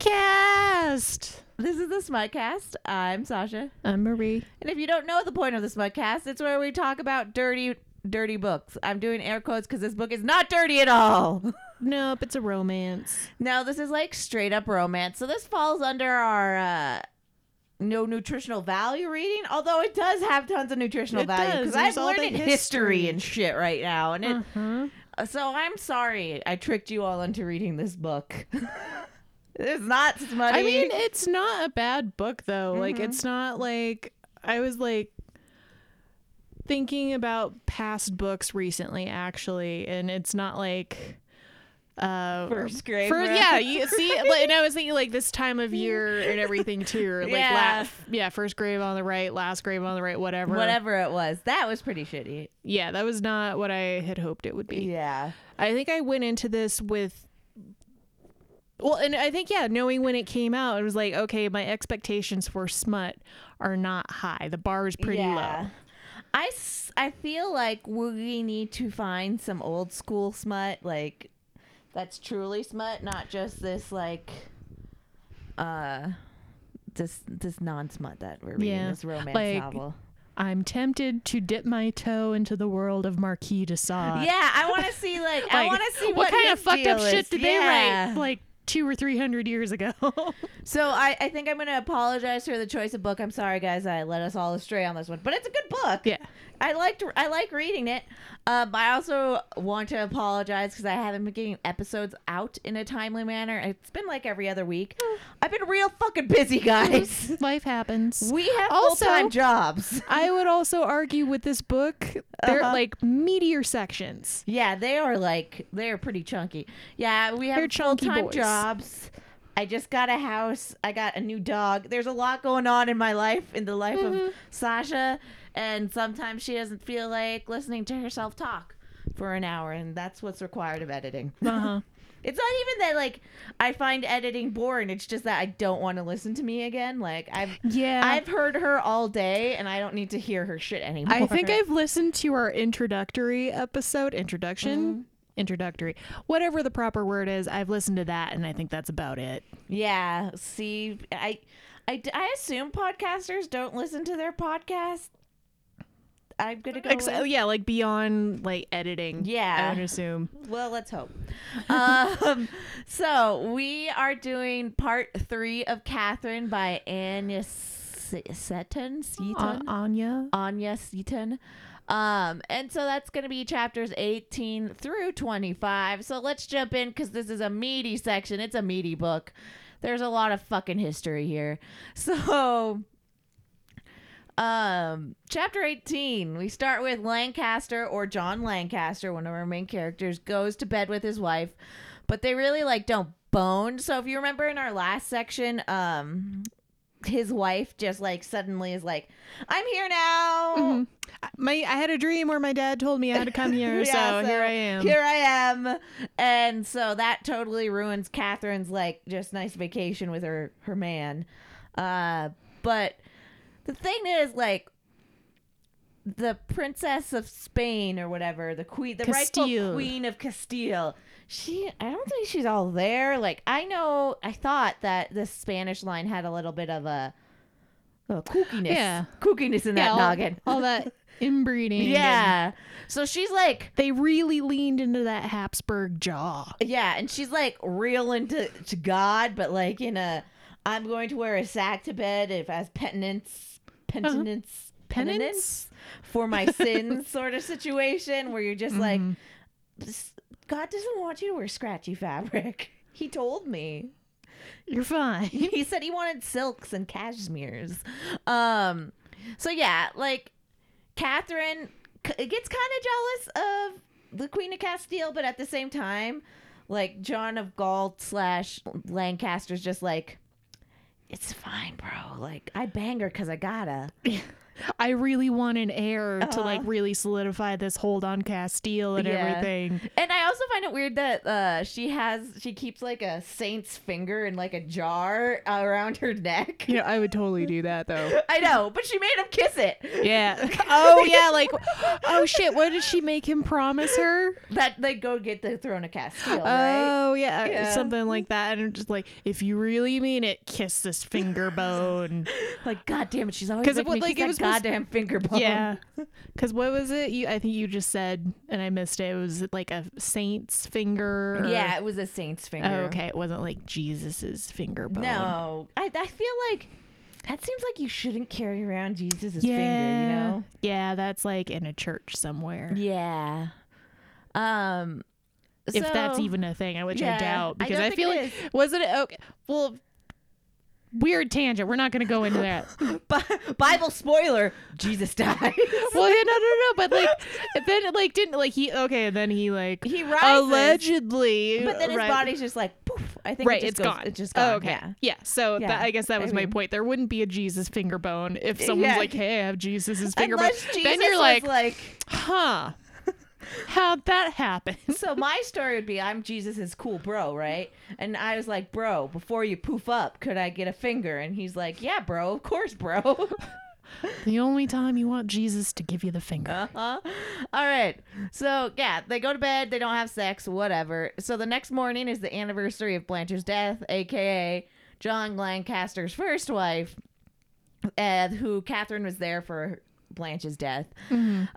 Smutcast. This is the Smutcast. I'm Sasha. I'm Marie. And if you don't know the point of the Smutcast, it's where we talk about dirty, dirty books. I'm doing air quotes because this book is not dirty at all. Nope, it's a romance. no, this is like straight up romance. So this falls under our uh, no nutritional value reading, although it does have tons of nutritional It value does. because There's I'm all the learning history. history. and shit right now. And it, Uh-huh. so I'm sorry I tricked you all into reading this book. it's not smutty. I mean, it's not a bad book though. Like Mhm. it's not like I was like thinking about past books recently actually and it's not like uh First Grave for yeah you see like, and i was thinking like this time of year and everything too or like Yeah. la- yeah first grave on the right last grave on the right whatever whatever it was. That was pretty shitty. yeah that was not what i had hoped it would be Yeah. I think I went into this with well, and I think yeah, knowing when it came out, it was like okay, my expectations for smut are not high. The bar is pretty low. I, s- I feel like we need to find some old school smut, like that's truly smut, not just this like uh this this non smut that we're reading, Yeah, this romance like- novel. I'm tempted to dip my toe into the world of Marquis de Sade. yeah, I want to see like, I want to see what, what, kind of fucked up shit did they write like two or three hundred years ago? So I, I think I'm gonna apologize for the choice of book. I'm sorry, guys. I led us all astray on this one, but it's a good book. yeah, I liked I like reading it. Um, I also want to apologize because I haven't been getting episodes out in a timely manner. It's been like every other week. I've been real fucking busy, guys. life happens. we have full time jobs. I would also argue with this book, they're Uh-huh. like meteor sections. Yeah, they are like they are pretty chunky. Yeah, we have full chunky time boys. Jobs. I just got a house. I got a new dog. There's a lot going on in my life, in the life Mhm. of Sasha, and sometimes she doesn't feel like listening to herself talk for an hour, and that's what's required of editing. Uh huh. It's not even that like I find editing boring. It's just that I don't want to listen to me again. Like I've Yeah. I've heard her all day, and I don't need to hear her shit anymore. I think I've listened to our introductory episode, introduction, introductory, whatever the proper word is. I've listened to that, and I think that's about it. Yeah. See, I, I, I assume podcasters don't listen to their podcast. I'm gonna go. Ex- with- yeah, like beyond like editing. Yeah. I would assume. Well, let's hope. um, so we are doing part three of Katherine by Anya Seton. Seton. Uh, Anya. Anya Seton. Um, and so that's going to be chapters 18 through 25. So let's jump in because this is a meaty section. It's a meaty book. There's a lot of fucking history here. So, um, chapter 18, we start with Lancaster or John Lancaster, one of our main characters, goes to bed with his wife, but they really like don't bone. So if you remember in our last section, um, his wife just like suddenly is like, I'm here now. Mhm. My I had a dream where my dad told me I had to come here, Yeah, so, here I am. Here I am. And so that totally ruins Katherine's like just nice vacation with her her man. Uh but the thing is like the princess of Spain or whatever, the queen the rightful queen of Castile. She I don't think she's all there. Like I know I thought that the Spanish line had a little bit of a, a kookiness. Yeah. Kookiness in that yeah, all, noggin. all that inbreeding. Yeah. So she's like They really leaned into that Habsburg jaw. Yeah, and she's like real into to God, but like in a I'm going to wear a sack to bed if as penitence, penitence, Penance? for my sins sort of situation where you're just like Mhm. "This- God doesn't want you to wear scratchy fabric. He told me. You're fine. He said he wanted silks and cashmeres. Um so yeah, like Katherine c- gets kind of jealous of the Queen of Castile, but at the same time, like John of Gaunt slash Lancaster's just like, it's fine, bro. Like I bang her because I gotta. I really want an heir to like Uh-huh. really solidify this hold on Castile and Yeah. everything. And I also find it weird that uh, she has she keeps like a saint's finger in like a jar around her neck. You know, I would totally do that though. I know, but she made him kiss it. Yeah. Oh yeah, like oh shit, what did she make him promise her? That they go get the throne of Castile, right? Oh yeah, Yeah. something like that. And I'm just like, if you really mean it, kiss this finger bone. Like, god damn it, she's always 'Cause like, it was- like, it was goddamn finger bone. yeah, because what was it? You, I think you just said, and I missed it. It was like a saint's finger. or- Yeah, it was a saint's finger. Oh, okay, it wasn't like Jesus's finger bone. No, I, I feel like that seems like you shouldn't carry around Jesus' Yeah. finger, you know? Yeah, that's like in a church somewhere. Yeah. Um, if that's even a thing, which I doubt because don't I, feel like wasn't it okay? Well, weird tangent. We're not going to go into that. Bi- Bible spoiler: Jesus dies. well, yeah, no, no, no. But like, then it, like didn't like he okay, and then he like he rises, allegedly, but then his right, body's just like poof. I think right, it goes- gone. It's just gone. Oh, okay, Yeah. yeah. So Yeah, that, I guess that I was my mean- point. There wouldn't be a Jesus finger bone if someone's Yeah. like, "Hey, I have Jesus's finger Unless bone." Jesus then you're like, like. "Huh? How'd that happen?" So my story would be I'm Jesus's cool bro, right? And I was like, bro, before you poof up, could I get a finger? And he's like, yeah, bro, of course, bro. the only time you want Jesus to give you the finger. Uh-huh. All right. So, yeah, they go to bed. They don't have sex, whatever. So, the next morning is the anniversary of Blanche's death, a.k.a. John Lancaster's first wife, uh, who Katherine was there for Blanche's death.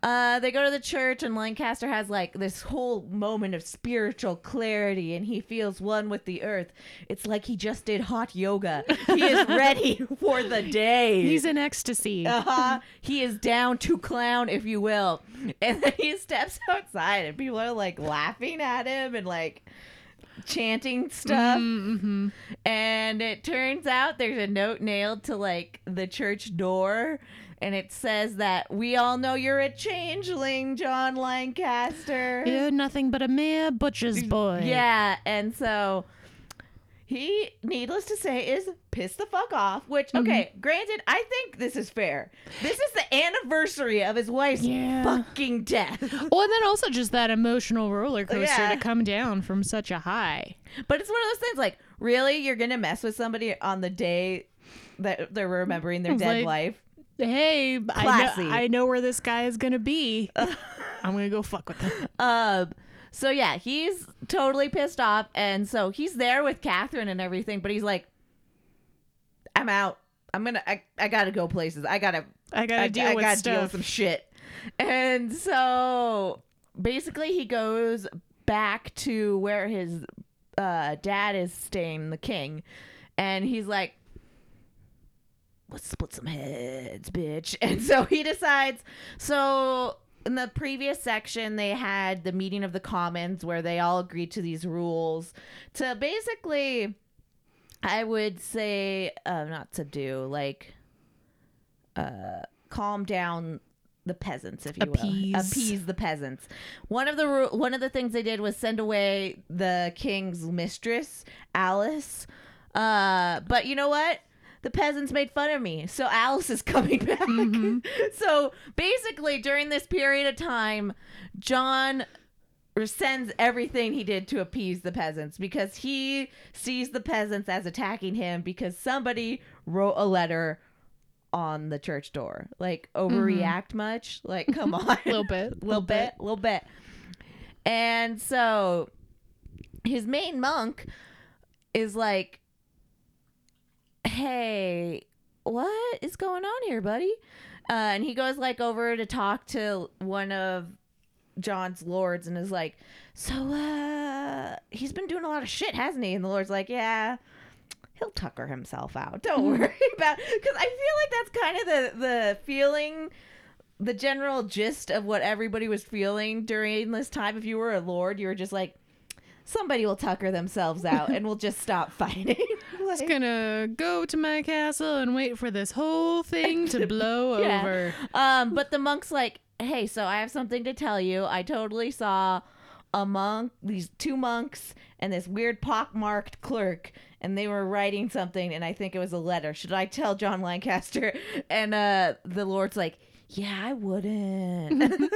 Uh, they go to the church, and Lancaster has like this whole moment of spiritual clarity, and he feels one with the earth. It's like he just did hot yoga. He is ready for the day. He's in ecstasy. Uh-huh. He is down to clown, if you will. And then he steps outside and people are like laughing at him and like chanting stuff. Mm-hmm. And it turns out there's a note nailed to like the church door. And it says that we all know you're a changeling, John Lancaster. You're nothing but a mere butcher's boy. Yeah, and so he, needless to say, is pissed the fuck off. Which, Mm-hmm. okay, granted, I think this is fair. This is the anniversary of his wife's Yeah. fucking death. Well, and then also just that emotional roller coaster Yeah. to come down from such a high. But it's one of those things like, really, you're gonna mess with somebody on the day that they're remembering their dead like- wife? Hey, Classy. I know, I know where this guy is gonna be. I'm gonna go fuck with him. Um. So yeah, he's totally pissed off, and so he's there with Katherine and everything. But he's like, "I'm out. I'm gonna. I, I gotta go places. I gotta I gotta deal I with gotta stuff. deal with some shit. And so basically, he goes back to where his uh, dad is staying, the king, and he's like, "Let's split some heads, bitch." And so he decides. So in the previous section, they had the meeting of the commons where they all agreed to these rules to basically. I would say, uh, not subdue, like uh, calm down the peasants, if you Appease. will, appease the peasants. One of the ru- one of the things they did was send away the king's mistress, Alice. Uh, but you know what? The peasants made fun of me, so Alice is coming back. Mm-hmm. so basically, during this period of time, John sends everything he did to appease the peasants because he sees the peasants as attacking him because somebody wrote a letter on the church door. Like overreact mm-hmm. much? Like come on. A little bit. A little bit, A little bit. And so his main monk is like, "Hey, what is going on here, buddy?" Uh, and he goes like over to talk to one of John's lords and is like, "So, uh, he's been doing a lot of shit, hasn't he?" And the lord's like, "Yeah." He'll tucker himself out. Don't worry about because I feel like that's kind of the the feeling the general gist of what everybody was feeling during this time. If you were a lord, you were just like, somebody will tucker themselves out and we'll just stop fighting. I'm just gonna go to my castle and wait for this whole thing to blow Yeah. over. um, but the monk's like, hey, so I have something to tell you. I totally saw a monk, these two monks, and this weird pockmarked clerk, and they were writing something, and I think it was a letter. Should I tell John Lancaster? And uh, the Lord's like, yeah, I wouldn't.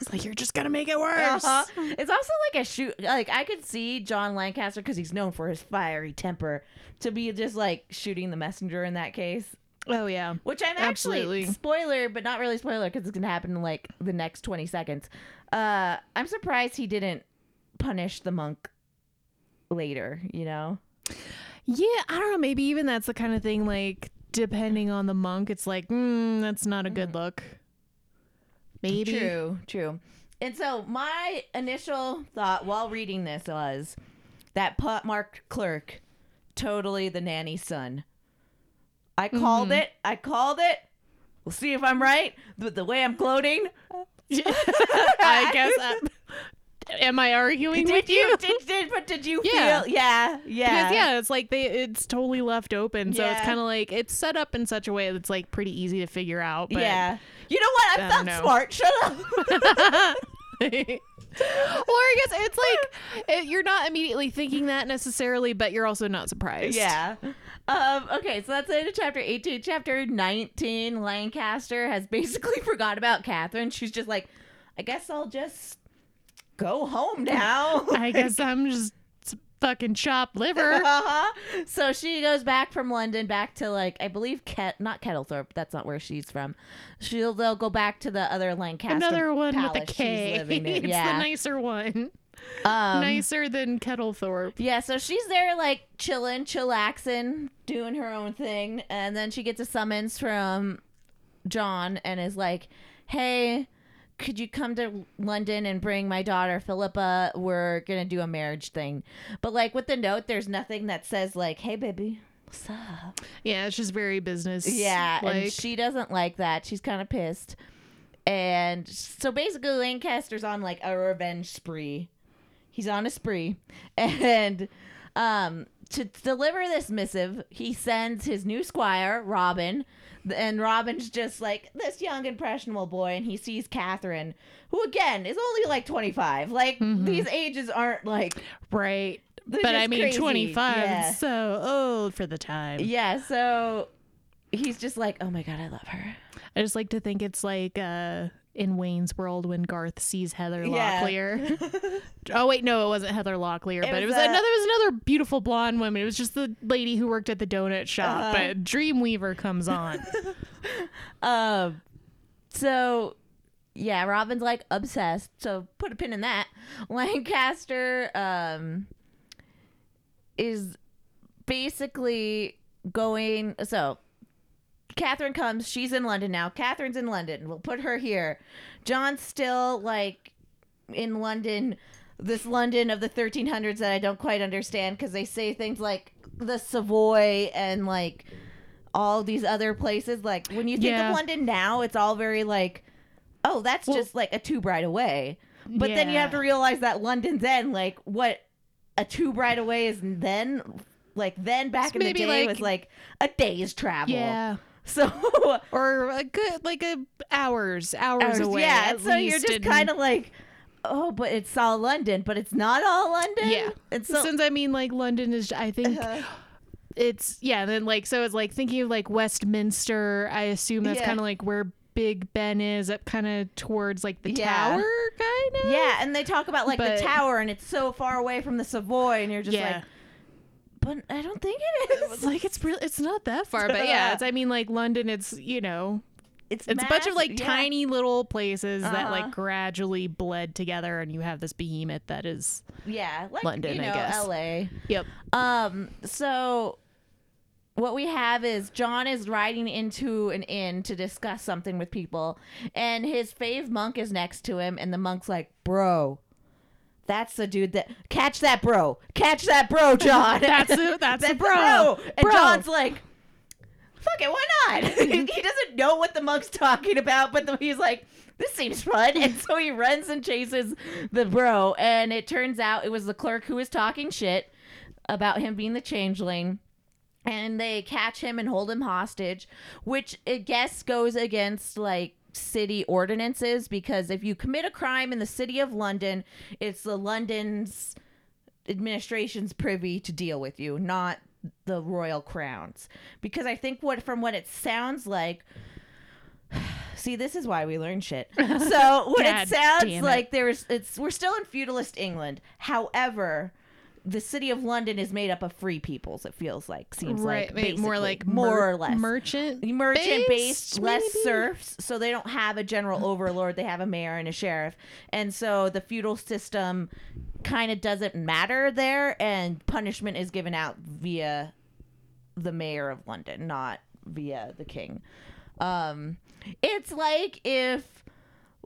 It's like you're just gonna make it worse. Uh-huh. It's also like a shoot. Like I could see John Lancaster because he's known for his fiery temper to be just like shooting the messenger in that case. Oh yeah. Which I'm actually Absolutely. spoiler, but not really spoiler because it's gonna happen in like the next 20 seconds. Uh, I'm surprised he didn't punish the monk later. You know? Yeah, I don't know. Maybe even that's the kind of thing. Like depending on the monk, it's like mm, that's not a good look. Maybe. True, true. And so my initial thought while reading this was that pot-marked clerk, totally the nanny's son. I called Mm-hmm. it. I called it. We'll see if I'm right. But the way I'm gloating, I guess. Am I arguing did with you? you? Did, did but did you Yeah. feel? Yeah, yeah, Because yeah, it's like they it's totally left open, so it's kind of like it's set up in such a way that's like pretty easy to figure out. But yeah. You know what? I, I felt don't know. smart. Shut up. or I guess it's like it, you're not immediately thinking that necessarily, but you're also not surprised. Yeah. Um, okay, so that's the end of chapter 18. Chapter 19, Lancaster has basically forgot about Katherine. She's just like, I guess I'll just go home now. I guess I'm just fucking chop liver. uh-huh. So she goes back from London back to like I believe Ket not Kettlethorpe. That's not where she's from. She'll they'll go back to the other Lancaster. Another one with palace a she's K. living in. it's yeah. the nicer one. um, nicer than Kettlethorpe. Yeah, so she's there like chilling, chillaxing, doing her own thing, and then she gets a summons from John and is like, "Hey, could you come to London and bring my daughter Philippa? We're gonna do a marriage thing." But like with the note, there's nothing that says like, "Hey, baby." What's up? Yeah, it's just very business. Yeah, and she doesn't like that. She's kind of pissed. And so basically, Lancaster's on like a revenge spree. He's on a spree. And um, to deliver this missive, he sends his new squire, Robin. And Robin's just like this young, impressionable boy. And he sees Katherine, who again is only like 25. Like, these ages aren't like. right. But I mean, crazy. 25 Yeah. is so old for the time. Yeah, so he's just like, oh my God, I love her. I just like to think it's like uh, in Wayne's World when Garth sees Heather Yeah. Locklear. oh wait, no, it wasn't Heather Locklear, It but it was, was uh, another. It was another beautiful blonde woman. It was just the lady who worked at the donut shop. Uh-huh. But Dreamweaver comes on. Um, so yeah, Robin's like obsessed. So put a pin in that. Lancaster um is basically going. So Katherine comes. She's in London now. Katherine's in London. We'll put her here. John's still like in London. This London of the 1300s that I don't quite understand because they say things like the Savoy and like all these other places. Like when you think Yeah. of London now, it's all very like, oh, that's Well- just like a tube ride away. But then you have to realize that London then, like what a tube ride away is then, like then back It's in the day like- was like a day's travel. Yeah. So Or a good like a hours hours, hours- away. yeah, so you're just kind of like, oh, but it's all London, but it's not all London. Yeah. and so Since I mean, like London is, I think Uh-huh. it's yeah. and Then like so it's like thinking of like Westminster. I assume that's Yeah. kind of like where Big Ben is, up kind of towards like the Yeah. tower, kind of. yeah, and they talk about like But- the tower, and it's so far away from the Savoy, and you're just yeah. like, but I don't think it is. It's like it's real. It's not that far, but yeah. It's I mean like London. It's you know it's it's a bunch of like yeah. tiny little places that Uh-huh. like gradually bled together, and you have this behemoth that is. yeah, like London, you I guess. L.A. Yep. Um, so what we have is John is riding into an inn to discuss something with people, and his fave monk is next to him, and the monk's like, "Bro, that's the dude that catch that bro, catch that bro, John. That's the that's, the That's bro. And Bro. John's like." Fuck it, why not? he doesn't know what the monk's talking about, but the, he's like, this seems fun. And so he runs and chases the bro. And it turns out it was the clerk who was talking shit about him being the changeling. And they catch him and hold him hostage, which I guess goes against like city ordinances because if you commit a crime in the city of London, it's the London's administration's privy to deal with you, not the royal crowns. Because I think what from what it sounds like See, this is why we learn shit. So what it sounds it. like there's it's we're still in feudalist England. However, the city of London is made up of free peoples, it feels like. Seems right, like wait, more like more mer- or less merchant. merchant based, based, less serfs, so they don't have a general overlord. They have a mayor and a sheriff, and so the feudal system kind of doesn't matter there, and punishment is given out via the mayor of London, not via the king. Um, it's like if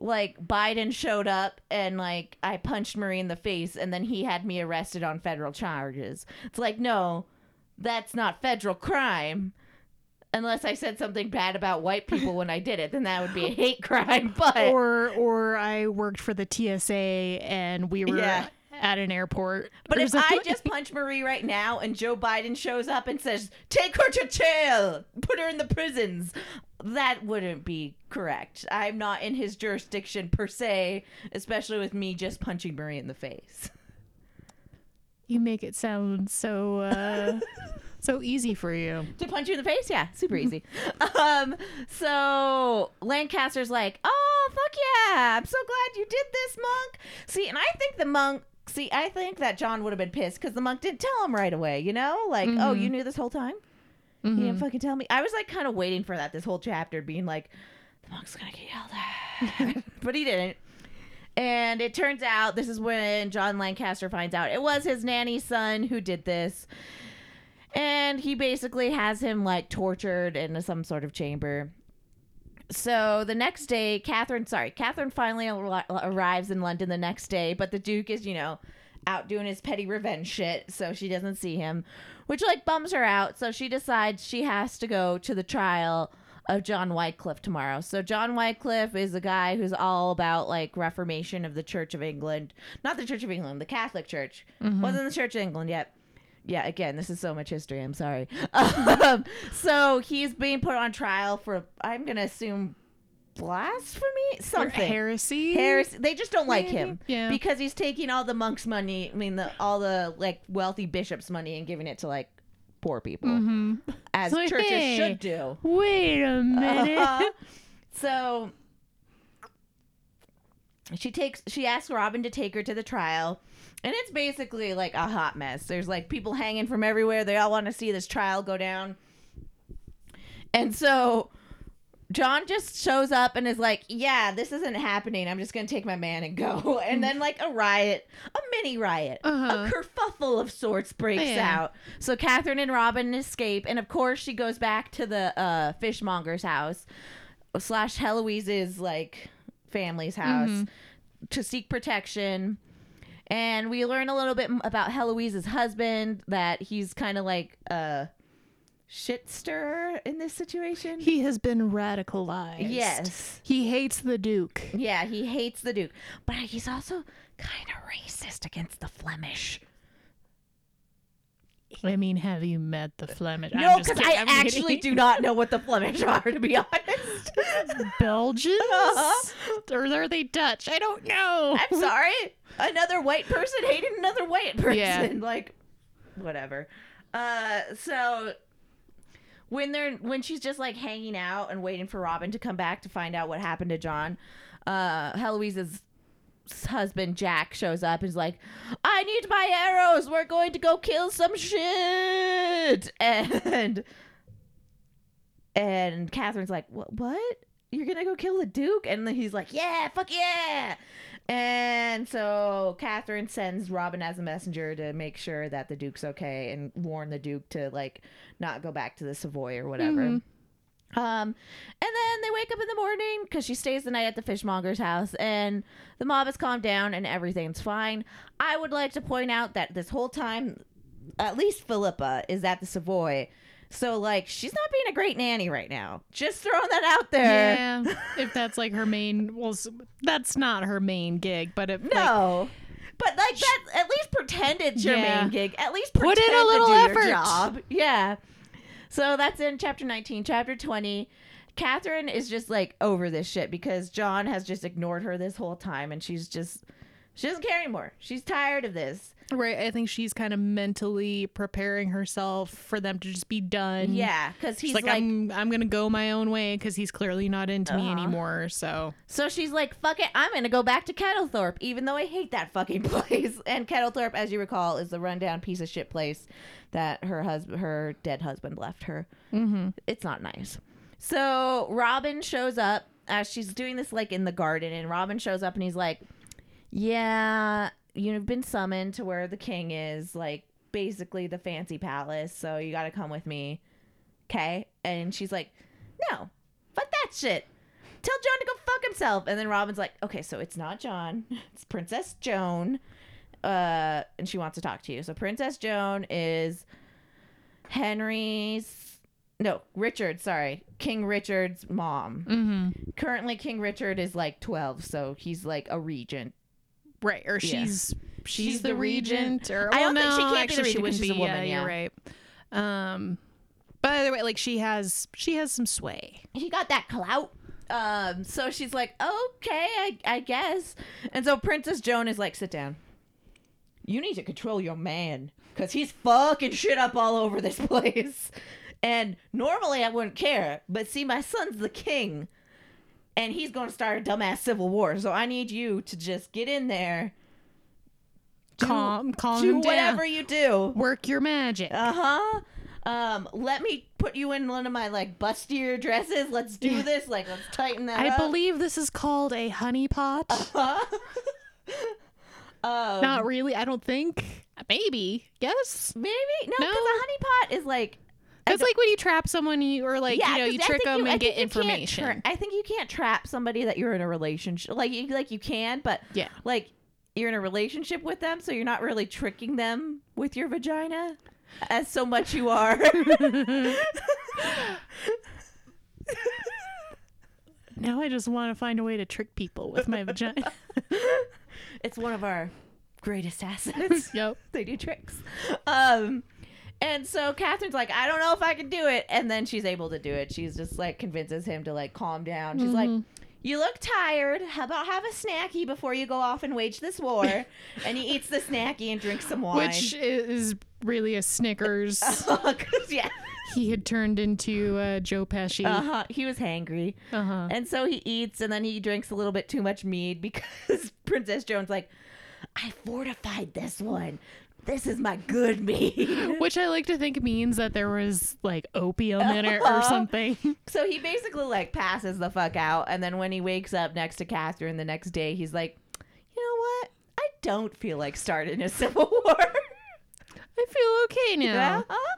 like Biden showed up and like I punched Marie in the face and then he had me arrested on federal charges. It's like no, that's not federal crime. Unless I said something bad about white people when I did it, then that would be a hate crime. But or or I worked for the TSA and we were Yeah. at an airport. But if I just punch Marie right now and Joe Biden shows up and says, take her to jail, put her in the prisons, that wouldn't be correct. I'm not in his jurisdiction per se, especially with me just punching Marie in the face. you make it sound so uh so easy for you. To punch you in the face? Yeah, super easy. um, so Lancaster's like, oh, fuck yeah. I'm so glad you did this, monk. See, and I think the monk. See, I think that John would have been pissed because the monk didn't tell him right away, you know? Like, oh, you knew this whole time? You didn't mm-hmm. fucking tell me. I was like kind of waiting for that this whole chapter, being like, the monk's gonna get yelled at, but he didn't. And it turns out this is when John Lancaster finds out it was his nanny's son who did this, and he basically has him like tortured in some sort of chamber. So the next day, Katherine, sorry, Katherine finally ar- arrives in London the next day, but the Duke is, you know, out doing his petty revenge shit, so she doesn't see him, which like bums her out. So she decides she has to go to the trial of John Wycliffe tomorrow. So John Wycliffe is a guy who's all about like reformation of the Church of England, not the Church of England, the Catholic Church. Wasn't the Church of England yet. Yeah, again, this is so much history. I'm sorry. Um, so he's being put on trial for, I'm going to assume, blasphemy? Or Something. heresy. Heresy. They just don't like him. Yeah. Because he's taking all the monks' money, I mean, the all the, like, wealthy bishops' money and giving it to, like, poor people. As So, churches hey. should do. Wait a minute. Uh-huh. so she takes she asks Robin to take her to the trial. And it's basically like a hot mess. There's like people hanging from everywhere. They all want to see this trial go down. And so John just shows up and is like, "Yeah, this isn't happening. I'm just going to take my man and go." And then like a riot, a mini riot, Uh-huh. a kerfuffle of sorts breaks Yeah. out. So Katherine and Robin escape, and of course she goes back to the uh, fishmonger's house slash Heloise's like family's house Mm-hmm. to seek protection. And we learn a little bit about Heloise's husband that he's kind of like a shit stirrer in this situation. he has been radicalized. yes. He hates the Duke. Yeah, he hates the Duke, but he's also kind of racist against the Flemish. I mean, have you met the Flemish? No, because I I'm actually kidding. do not know what the Flemish are, to be honest. Belgians? Uh-huh. Or are they Dutch? I don't know. I'm sorry. Another white person hating another white person. Yeah. Like, whatever. Uh, so when they're when she's just like hanging out and waiting for Robin to come back to find out what happened to John, uh, Heloise's husband Jack shows up and is like, "I need my arrows. We're going to go kill some shit." And and Katherine's like, "What? What? You're gonna go kill the Duke?" And then he's like, "Yeah, fuck yeah!" And so Katherine sends Robin as a messenger to make sure that the Duke's okay and warn the Duke to like not go back to the Savoy or whatever. Um, and then they wake up in the morning because she stays the night at the fishmonger's house, and the mob has calmed down and everything's fine. I would like to point out that this whole time, at least Philippa is at the Savoy. So, like, she's not being a great nanny right now. Just throwing that out there. Yeah, if that's like her main, well, that's not her main gig, but if like, No. but like that at least pretend it's your Yeah. main gig. At least Put in a little to do effort. your job. Yeah. So that's in chapter 19. Chapter 20. Katherine is just like over this shit because John has just ignored her this whole time and she's just she doesn't care anymore. She's tired of this. Right. I think she's kind of mentally preparing herself for them to just be done. Yeah, because he's like, like, I'm I'm gonna go my own way because he's clearly not into me Uh-huh. anymore. So so she's like, fuck it, I'm gonna go back to Kettlethorpe, even though I hate that fucking place. And Kettlethorpe, as you recall, is the rundown piece of shit place that her husband, her dead husband, left her. mm-hmm. it's not nice. So Robin shows up as she's doing this like in the garden, and Robin shows up and he's like, "Yeah, you've been summoned to where the king is, like basically the fancy palace. So you got to come with me, okay?" And she's like, "No, fuck that shit. Tell John to go fuck himself." And then Robin's like, "Okay, so it's not John, it's Princess Joan." Uh, and she wants to talk to you. So Princess Joan is Henry's no, Richard, sorry. King Richard's mom. Mm-hmm. Currently King Richard is like 12, so he's like a regent. Right. Or Yeah. she's she's, She's the, the regent. regent. Or I don't think she can't be the actually, she wouldn't she's a woman, yeah, yeah. you're right. Um, but either way, like she has she has some sway. He got that clout. Um, so she's like, okay, I, I guess. And so Princess Joan is like, sit down. You need to control your man because he's fucking shit up all over this place. And normally I wouldn't care, but see, my son's the king, and he's going to start a dumbass civil war. So I need you to just get in there, do- calm, calm do whatever down. you do. Work your magic. Uh huh. Um, let me put you in one of my like bustier dresses. Let's do Yeah. this. Like, let's tighten that up. I up. believe this is called a honey pot. Huh? um, Not really. I don't think. Maybe. Yes. maybe no, because No. a honeypot is like Because like when you trap someone, you or like yeah, you know you trick them you- and get think you can't information. tra- I think you can't trap somebody that you're in a relationship. Like you, like you can, but yeah. like you're in a relationship with them, so you're not really tricking them with your vagina, as so much you are. Now I just want to find a way to trick people with my vagina. it's one of our greatest assets. yep. they do tricks. Um, and so Katherine's like, I don't know if I can do it, and then she's able to do it. She's just like convinces him to like calm down. She's like, Mhm. "You look tired. How about have a snacky before you go off and wage this war?" and he eats the snacky and drinks some wine. Which is really a Snickers. yeah, he had turned into uh, Joe Pesci. uh-huh. he was hangry, Uh-huh. and so he eats, and then he drinks a little bit too much mead because Princess Joan's like, "I fortified this one. This is my good mead." Which I like to think means that there was like opium in it or Uh-huh. something. So he basically like passes the fuck out, and then when he wakes up next to Katherine the next day, he's like, "You know what? I don't feel like starting a civil war." I feel okay now. yeah. Huh?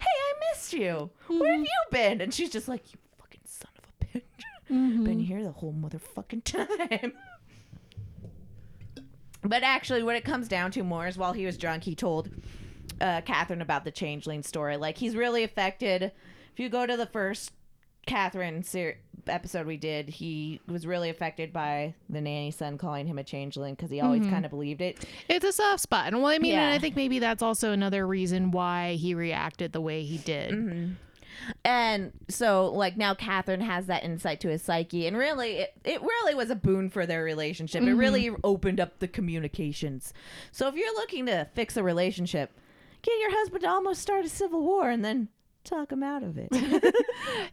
Hey, I missed you. Where have you been? And she's just like, "You fucking son of a bitch. Mhm. Been here the whole motherfucking time." But actually, what it comes down to more is while he was drunk, he told uh, Katherine about the changeling story. Like he's really affected. If you go to the first Katherine ser- episode we did, he was really affected by the nanny son calling him a changeling because he always Mhm. kind of believed it. It's a soft spot. And well, I mean, and Yeah. I think maybe that's also another reason why he reacted the way he did. Mm-hmm. And so, like now, Katherine has that insight to his psyche, and really, it, it really was a boon for their relationship. It Mhm. really opened up the communications. So, if you're looking to fix a relationship, get your husband to almost start a civil war, and then talk him out of it.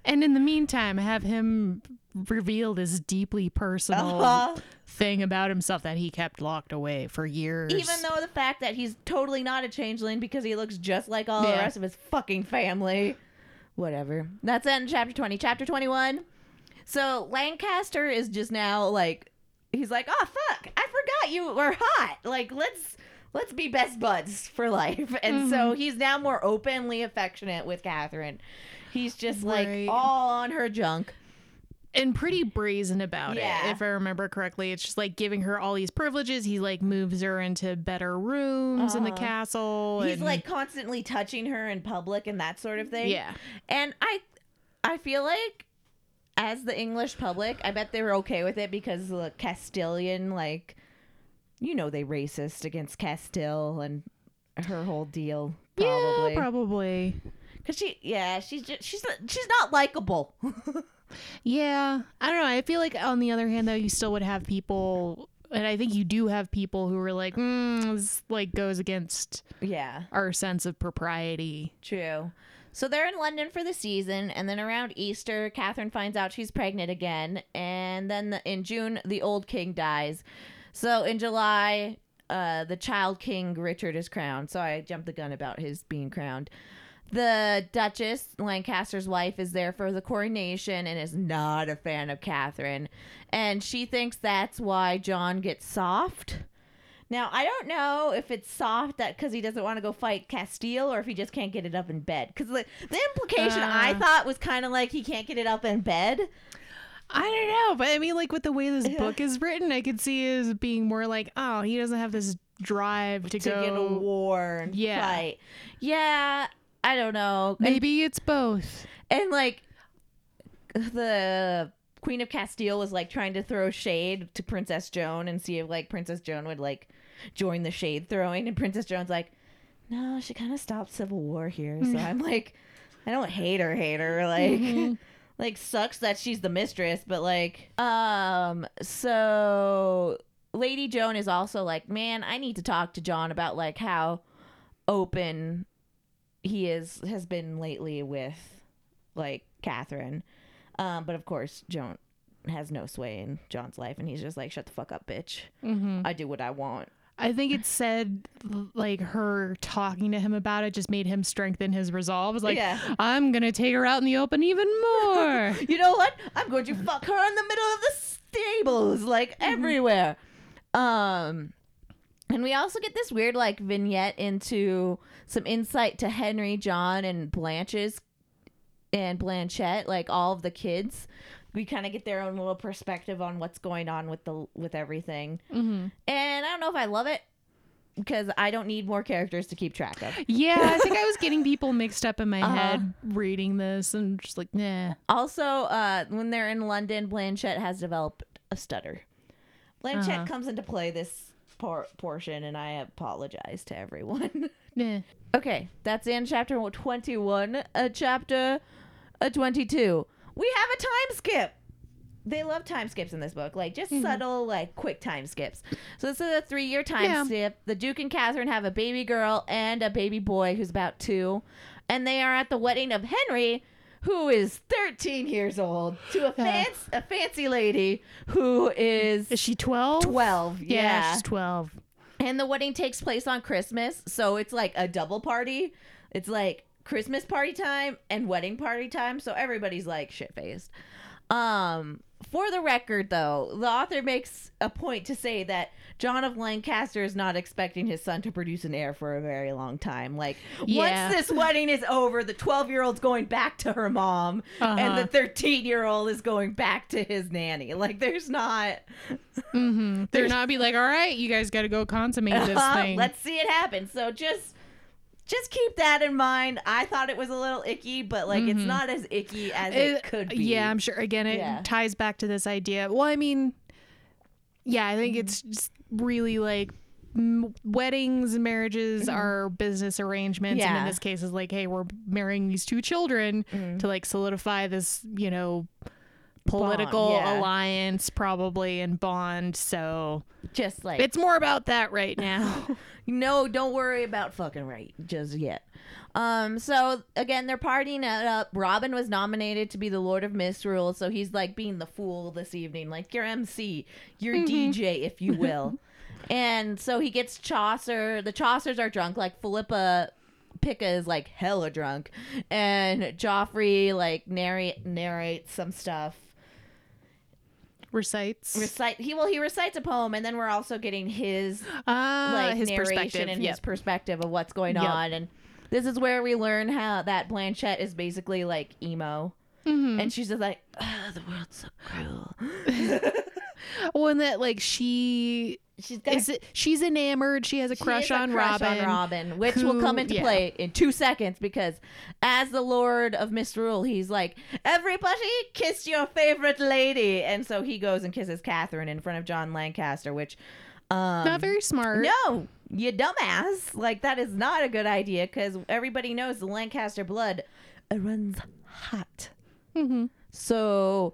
And in the meantime, have him reveal this deeply personal Uh-huh. thing about himself that he kept locked away for years. Even though the fact that he's totally not a changeling because he looks just like all the rest of his fucking family. Whatever. That's it in chapter 20. Chapter 21. So Lancaster is just now like, he's like, oh, fuck. I forgot you were hot. Like, let's. Let's be best buds for life. And so mm-hmm. he's now more openly affectionate with Katherine. He's just like all on her junk. And pretty brazen about Yeah. it, if I remember correctly. It's just like giving her all these privileges. He like moves her into better rooms in the Uh-huh. castle. He's and- like constantly touching her in public and that sort of thing. yeah. And I I feel like as the English public, I bet they were okay with it because the Castilian like you know they racist against Castile and her whole deal probably. Yeah, probably. Cuz she yeah, she's just she's not, she's not likable. Yeah, I don't know. I feel like on the other hand, though, you still would have people, and I think you do have people who are like, mm, this like goes against Yeah. our sense of propriety. True. So they're in London for the season, and then around Easter, Katherine finds out she's pregnant again, and then the, in June, the old king dies. So in July, uh, the child king Richard is crowned. So I jumped the gun about his being crowned. The Duchess, Lancaster's wife, is there for the coronation and is not a fan of Katherine, and she thinks that's why John gets soft. Now I don't know if it's soft that because he doesn't want to go fight Castile, or if he just can't get it up in bed. Because the, the implication I Uh. thought was kind of like he can't get it up in bed. I don't know, but I mean, like with the way this book is written, I could see it as being more like, oh, he doesn't have this drive to, to go. get a war and Yeah. fight. Yeah, I don't know. And- Maybe it's both. and like the Queen of Castile was like trying to throw shade to Princess Joan and see if like Princess Joan would like join the shade throwing, and Princess Joan's like, no, she kind of stopped civil war here. So I'm like, I don't hate her, hate her. Like, like sucks that she's the mistress, but like, um, so Lady Joan is also like, man, I need to talk to John about like how open he is has been lately with like Katherine. Um, but of course, Joan has no sway in John's life, and he's just like, "Shut the fuck up, bitch. hmm I do what I want." I think it said like her talking to him about it just made him strengthen his resolve. It's like, Yeah. I'm gonna take her out in the open even more. You know what? I'm going to fuck her in the middle of the stables, like everywhere. Um, and we also get this weird like vignette into some insight to Henry, John, and Blanche's and Blanchette, like all of the kids. We kind of get their own little perspective on what's going on with the with everything. hmm And I don't know if I love it because I don't need more characters to keep track of. Yeah, I think I was getting people mixed up in my Uh-huh. head reading this and just like, nah. Also, uh, when they're in London, Blanchette has developed a stutter. Blanchette Uh-huh. comes into play this por- portion, and I apologize to everyone. Nah. okay, that's in chapter 21. Uh, chapter uh, 22. We have a time skip. They love time skips in this book, like just subtle, like quick time skips. So this is a three-year time Yeah. skip. The Duke and Katherine have a baby girl and a baby boy who's about two, and they are at the wedding of Henry, who is 13 years old, to a, Yeah. fancy, a fancy lady who is Is she 12? 12. Yeah, yeah. she's 12. And the wedding takes place on Christmas, so it's like a double party. It's like Christmas party time and wedding party time, so everybody's like shit faced. Um, for the record, though, the author makes a point to say that John of Lancaster is not expecting his son to produce an heir for a very long time. Like, Yeah. once this wedding is over, the 12 year old's going back to her mom, and Uh-huh. the 13 year old is going back to his nanny. Like, there's not. hmm They're not be like, all right, you guys got to go consummate this Uh-huh. thing. Let's see it happen. So just just keep that in mind. I thought it was a little icky, but like it's Mhm. not as icky as it, It- could be. Yeah, I'm sure. Again, it Yeah. ties back to this idea. Well, I mean, yeah, I Mm-hmm. think it's just really like m- weddings and marriages are business arrangements, and in Mm-hmm. This case, is like, hey, we're marrying these two children Mm. to like solidify this, you know, political yeah. alliance, probably and bond. So just like it's more about that right now. no, don't worry about fucking right just yet. Um, so again, they're partying it up. Robin was nominated to be the Lord of Misrule, so he's like being the fool this evening, like your MC, your DJ, if you will. and so he gets Chaucer. The Chaucers are drunk, like Philippa Picca is like hella drunk, and Geoffrey like narrate narrates some stuff. Recites. Recite he well he recites a poem, and then we're also getting his Ah, like his narration perspective. and Yep. his perspective of what's going Yep. on, and this is where we learn how that Blanchette is basically like emo, Mhm. and she's just like, "Ah, the world's so cruel. And that like she She's got is it, she's enamored. She has a crush a on crush Robin. on Robin, which will come into yeah. play in two seconds because as the Lord of Misrule, he's like, Everybody kiss your favorite lady. And so he goes and kisses Katherine in front of John Lancaster, which um Not very smart. No, you dumbass. Like that is not a good idea because everybody knows the Lancaster blood runs hot. Mm-hmm. So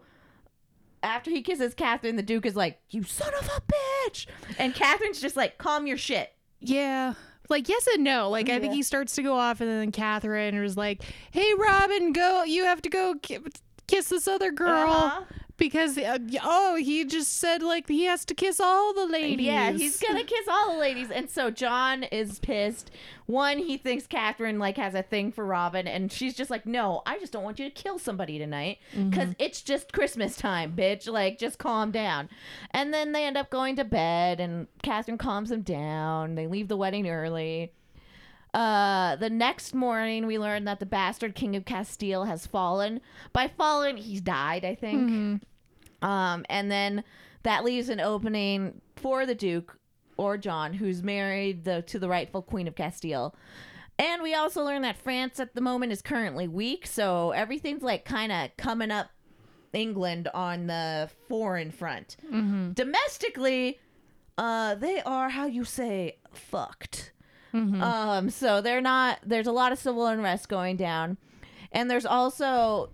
after he kisses Katherine, the Duke is like, "You son of a bitch," and Katherine's just like, "Calm your shit." Yeah. Like yes and no. Like I think he starts to go off, and then Katherine is like, "Hey, Robin, go. You have to go ki- kiss this other girl Uh-huh. Because uh, oh, he just said like he has to kiss all the ladies. Yeah, he's gonna kiss all the ladies, and so John is pissed. One, he thinks Katherine like has a thing for Robin, and she's just like, "No, I just don't want you to kill somebody tonight, because it's just Christmas time, bitch. Like, just calm down." And then they end up going to bed, and Katherine calms them down. They leave the wedding early. Uh, the next morning, we learn that the bastard king of Castile has fallen. By fallen, he's died, I think. Um, and then that leaves an opening for the Duke or John, who's married the, to the rightful Queen of Castile. And we also learn that France at the moment is currently weak, so everything's like kind of coming up England on the foreign front. Domestically, uh, they are how you say fucked. Um, so they're not. There's a lot of civil unrest going down, and there's also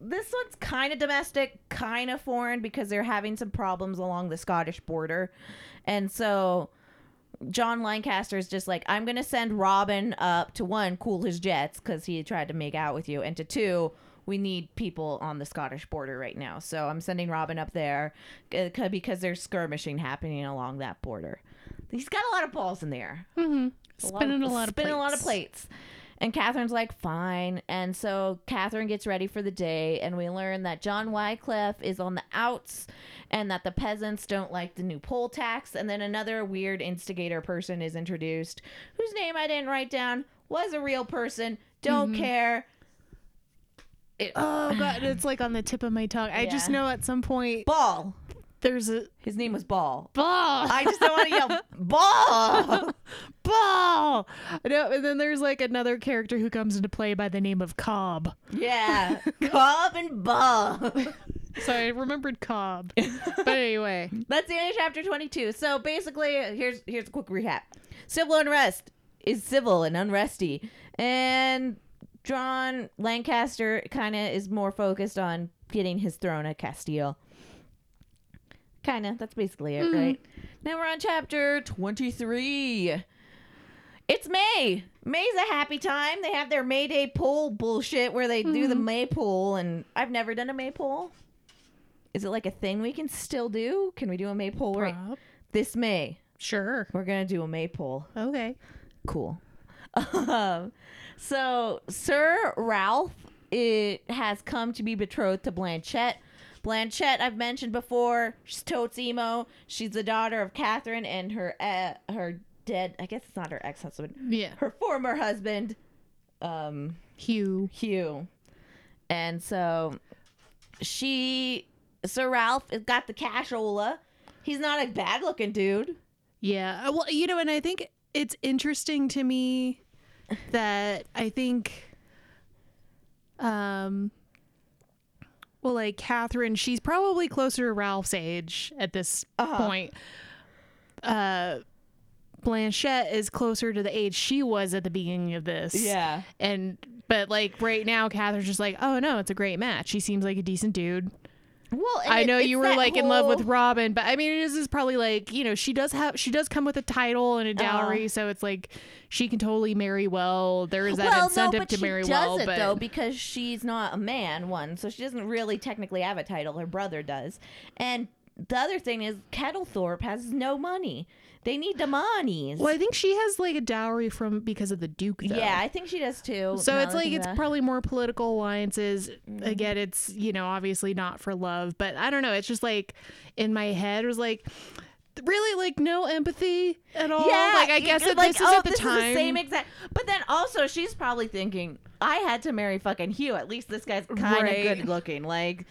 this one's kind of domestic, kind of foreign because they're having some problems along the Scottish border. And so John Lancaster is just like, I'm to send Robin up to one, cool his jets because he tried to make out with you, and to two, we need people on the Scottish border right now. So I'm sending Robin up there uh, because there's skirmishing happening along that border. He's got a lot of balls in there Mm-hmm. spinning a lot of spinning a lot of plates. plates. And Katherine's like, fine. And so Katherine gets ready for the day, and we learn that John Wycliffe is on the outs and that the peasants don't like the new poll tax. And then another weird instigator person is introduced, whose name I didn't write down, was a real person, don't Mm-hmm. care. It, Oh god, it's like on the tip of my tongue. I just know at some point Ball. There's a His name was Ball. ball. I just don't want to yell, Ball! ball. No, and then there's like another character who comes into play by the name of Cobb. yeah. Cobb and Ball. So I remembered Cobb. but anyway, That's the end of chapter 22. So basically, here's here's a quick recap. Civil unrest is civil and unresty. And John Lancaster kind of is more focused on getting his throne at Castile. Kind of. That's basically it, right? Now we're on chapter 23. It's May. May's a happy time. They have their May Day poll bullshit where they do the May poll, and I've never done a May poll. Is it like a thing we can still do? Can we do a May poll right this May? sure. We're gonna do a May poll. Okay. Cool. Um, so Sir Ralph it has come to be betrothed to Blanchette. Blanchette, I've mentioned before, she's totes emo. She's the daughter of Katherine and her uh, her dead. I guess it's not her ex husband. Yeah. Her former husband, um, Hugh. Hugh. And so she, Sir Ralph, has got the cashola. He's not a bad looking dude. Yeah. uh, Well, you know, and I think it's interesting to me that I think um well like Katherine, she's probably closer to Ralph's age at this Uh-huh. point. Uh Blanchette is closer to the age she was at the beginning of this. Yeah. And but like right now Katherine's just like, "Oh no, it's a great match. He seems like a decent dude." Well, I know you were like in love with Robin, but I mean, this is, probably like you know she does have she does come with a title and a uh-huh. dowry, so it's like she can totally marry well. There is that well, incentive no, to marry well, it but though because she's not a man. One, so she doesn't really technically have a title. Her brother does, and the other thing is Kettlethorpe has no money. They need the monies. well, I think she has like a dowry from because of the Duke. Though. yeah, I think she does too. So now it's like it's that. probably more political alliances. Mm-hmm. Again, it's you know obviously not for love, but I don't know. It's just like in my head it was like really like no empathy at all. Yeah, like I guess you're like, this is oh, at the time. Is the same exact. But then also she's probably thinking, I had to marry fucking Hugh. At least this guy's kind of Right. good looking. Like,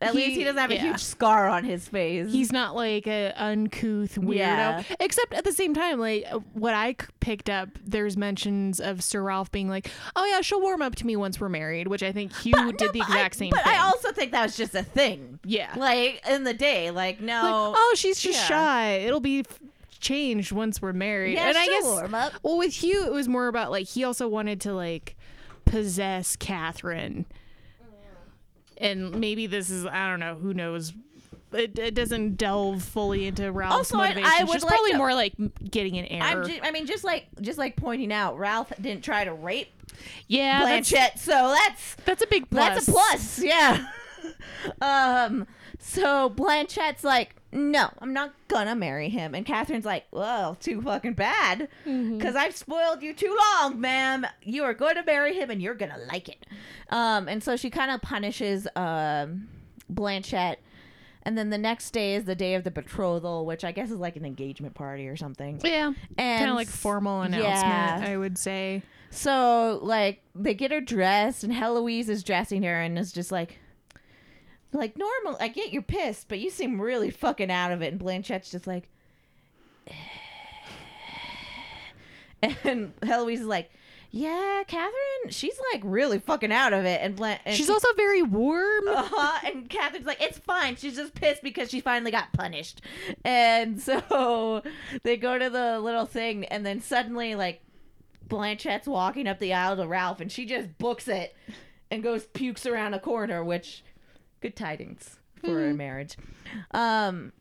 at He- least he doesn't have a huge scar on his face. he's not like a uncouth weirdo. Yeah. Except at the same time, like uh, what I picked up, there's mentions of Sir Ralph being like, "Oh yeah, she'll warm up to me once we're married," which I think Hugh But- did no, the exact I, same But thing. I also think that was just a thing. yeah. Like in the day, like no. Like, oh, she's just yeah. shy. It'll be f- changed once we're married. yeah, and I guess warm up. well, with Hugh, it was more about like he also wanted to like possess Katherine. And maybe this is I don't know who knows. It, it doesn't delve fully into Ralph's Also, I- I motivation. would She's like probably to- more like getting an I'm error. ju- I mean, just like just like pointing out, Ralph didn't try to rape yeah, that's, Blanchette, so that's that's a big plus. That's a plus, yeah. um, so Blanchette's like, no, I'm not gonna marry him, and Katherine's like, well, too fucking bad, because I've spoiled you too long, ma'am. You are going to marry him, and you're gonna like it. Um, and so she kind of punishes um Blanchette. And then the next day is the day of the betrothal, which I guess is like an engagement party or something. Yeah, And kind of like formal announcement. yeah. I would say. So like they get her dressed, and Heloise is dressing her, and is just like, like normal. I get you're pissed, but you seem really fucking out of it. And blanchette's just like, and Heloise is like, yeah, Katherine, she's like really fucking out of it, and Blan- and She's she- also very warm. uh-huh. And Katherine's like, it's fine. She's just pissed because she finally got punished. And so they go to the little thing, and then suddenly, like, blanchette's walking up the aisle to Ralph, and she just books it and goes pukes around a corner, which, good tidings for a marriage. Um,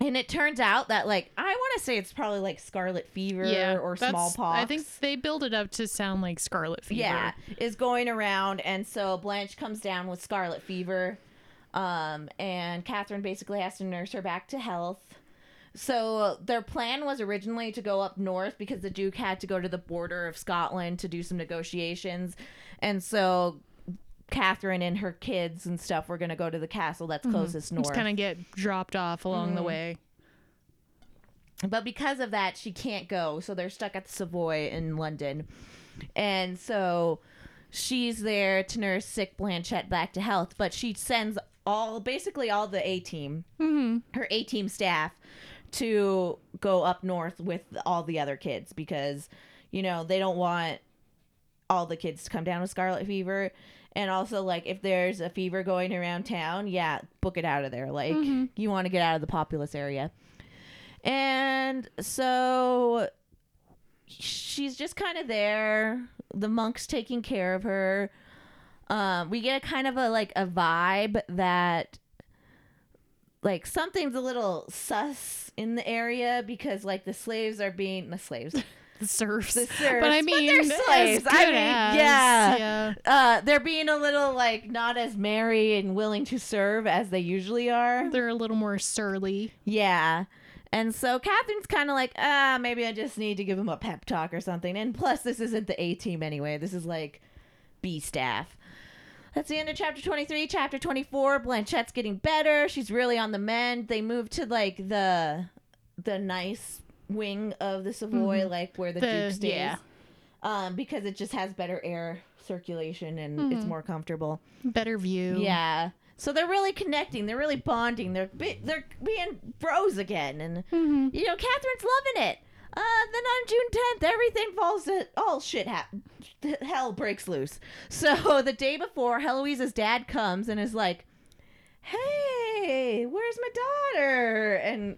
and it turns out that, like, I want to say it's probably like scarlet fever or smallpox. I think they build it up to sound like scarlet fever. Yeah, is going around, and so Blanche comes down with scarlet fever, um, and Katherine basically has to nurse her back to health. So their plan was originally to go up north because the Duke had to go to the border of Scotland to do some negotiations, and so Katherine and her kids and stuff were going to go to the castle that's closest north. Just kind of get dropped off along Mm-hmm. the way. But because of that, she can't go. So they're stuck at the Savoy in London. And so she's there to nurse sick Blanchette back to health. But she sends all, basically all the A team, her A team staff, to go up north with all the other kids because, you know, they don't want all the kids to come down with scarlet fever. And also, like, if there's a fever going around town, yeah, book it out of there. Like, you want to get out of the populous area. And so she's just kind of there. The monk's taking care of her. Um, we get a kind of a like a vibe that like something's a little sus in the area because like the slaves are being the slaves. The serfs. The serfs, but I but mean, they're slaves. I mean, as, yeah. yeah. Uh, they're being a little like not as merry and willing to serve as they usually are. They're a little more surly. Yeah. And so Katherine's kind of like, ah, maybe I just need to give him a pep talk or something. And plus, this isn't the A team anyway. This is like B staff. That's the end of chapter 23. Chapter 24, Blanchette's getting better. She's really on the mend. They move to like the the nice wing of the Savoy, like where the, The- Duke stays. yeah. Um, because it just has better air circulation and it's more comfortable. Better view. Yeah. So they're really connecting. They're really bonding. They're be- they're being bros again, and Mm-hmm. you know Katherine's loving it. Uh, then on June tenth, everything falls to all shit. Ha- hell breaks loose. So the day before, Heloise's dad comes and is like, "Hey, where's my daughter?" And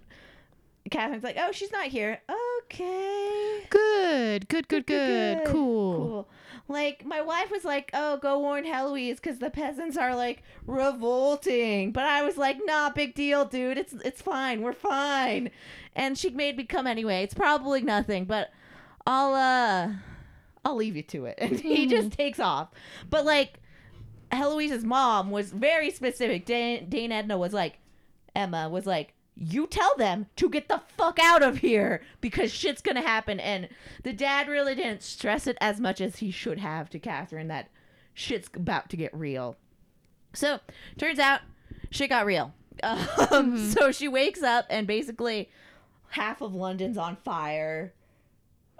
Katherine's like, "Oh, she's not here." Okay. Good. Good. Good. Good. Cool. Cool. Like my wife was like, "Oh, go warn Heloise because the peasants are like revolting." But I was like, "Nah, big deal, dude. It's it's fine. We're fine." And she made me come anyway. It's probably nothing, but I'll uh, I'll leave you to it. And he just takes off. But like, Heloise's mom was very specific. Dane, Dane Edna was like, Emma was like, you tell them to get the fuck out of here because shit's gonna happen. And the dad really didn't stress it as much as he should have to Katherine that shit's about to get real. So turns out shit got real. Um, So she wakes up and basically half of London's on fire.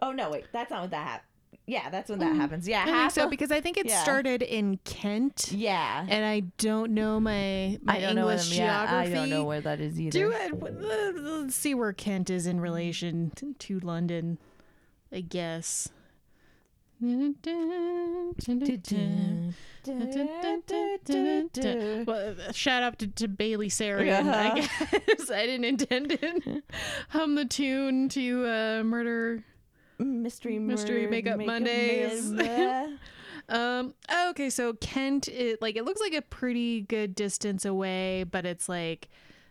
Oh no, wait, that's not what that happened. Yeah, that's when that mm. happens. Yeah, I think half so of- because I think it yeah. started in Kent, yeah. and I don't know my my I don't know English where- yeah, geography. I don't know where that is either. Do it. Uh, let's see where Kent is in relation to, to London. I guess. Well, shout out to, to Bailey Sarian. I uh-huh. guess I didn't intend it. Hum the tune to uh, murder. Mystery Mystery Mur- Makeup Mondays. Um. Okay. So Kent, it like it looks like a pretty good distance away, but it's like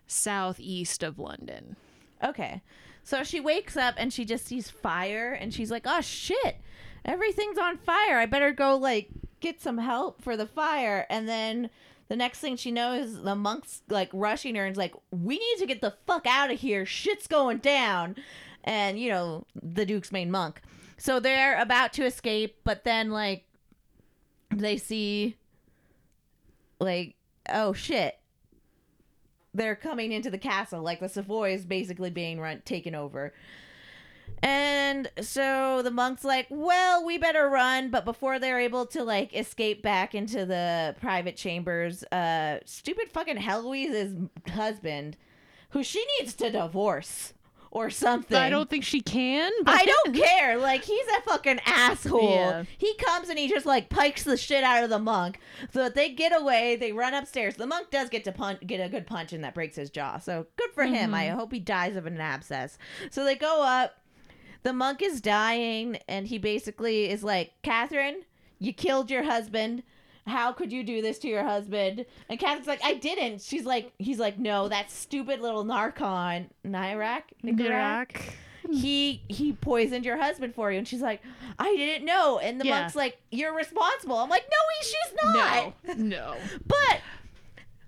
southeast of London. Okay. So she wakes up and she just sees fire and she's like, "Oh shit. Everything's on fire. I better go like get some help for the fire." And then the next thing she knows, the monk's like rushing her and's like, "We need to get the fuck out of here. Shit's going down." And you know, the duke's main monk. So they're about to escape, but then like they see like, "Oh shit. They're coming into the castle. Like the savoy is basically being run taken over. And so the monk's like well we better run. But before they're able to like escape back into the private chambers uh stupid fucking heloise's husband who she needs to divorce or something I don't think she can. But I don't care. Like he's a fucking asshole. Yeah. He comes and he just like pikes the shit out of the monk. So that they get away. They run upstairs. The monk does get to punch, get a good punch, and that breaks his jaw. So good for him. I mm-hmm. hope he dies of an abscess. So they go up. The monk is dying, and he basically is like, Katherine, you killed your husband. How could you do this to your husband? And Katherine's like, I didn't. She's like, he's like, no, that stupid little narcon, Nirac, Nirac. he he poisoned your husband for you and she's like i didn't know and the Yeah. monk's like you're responsible i'm like no he, she's not No. No. but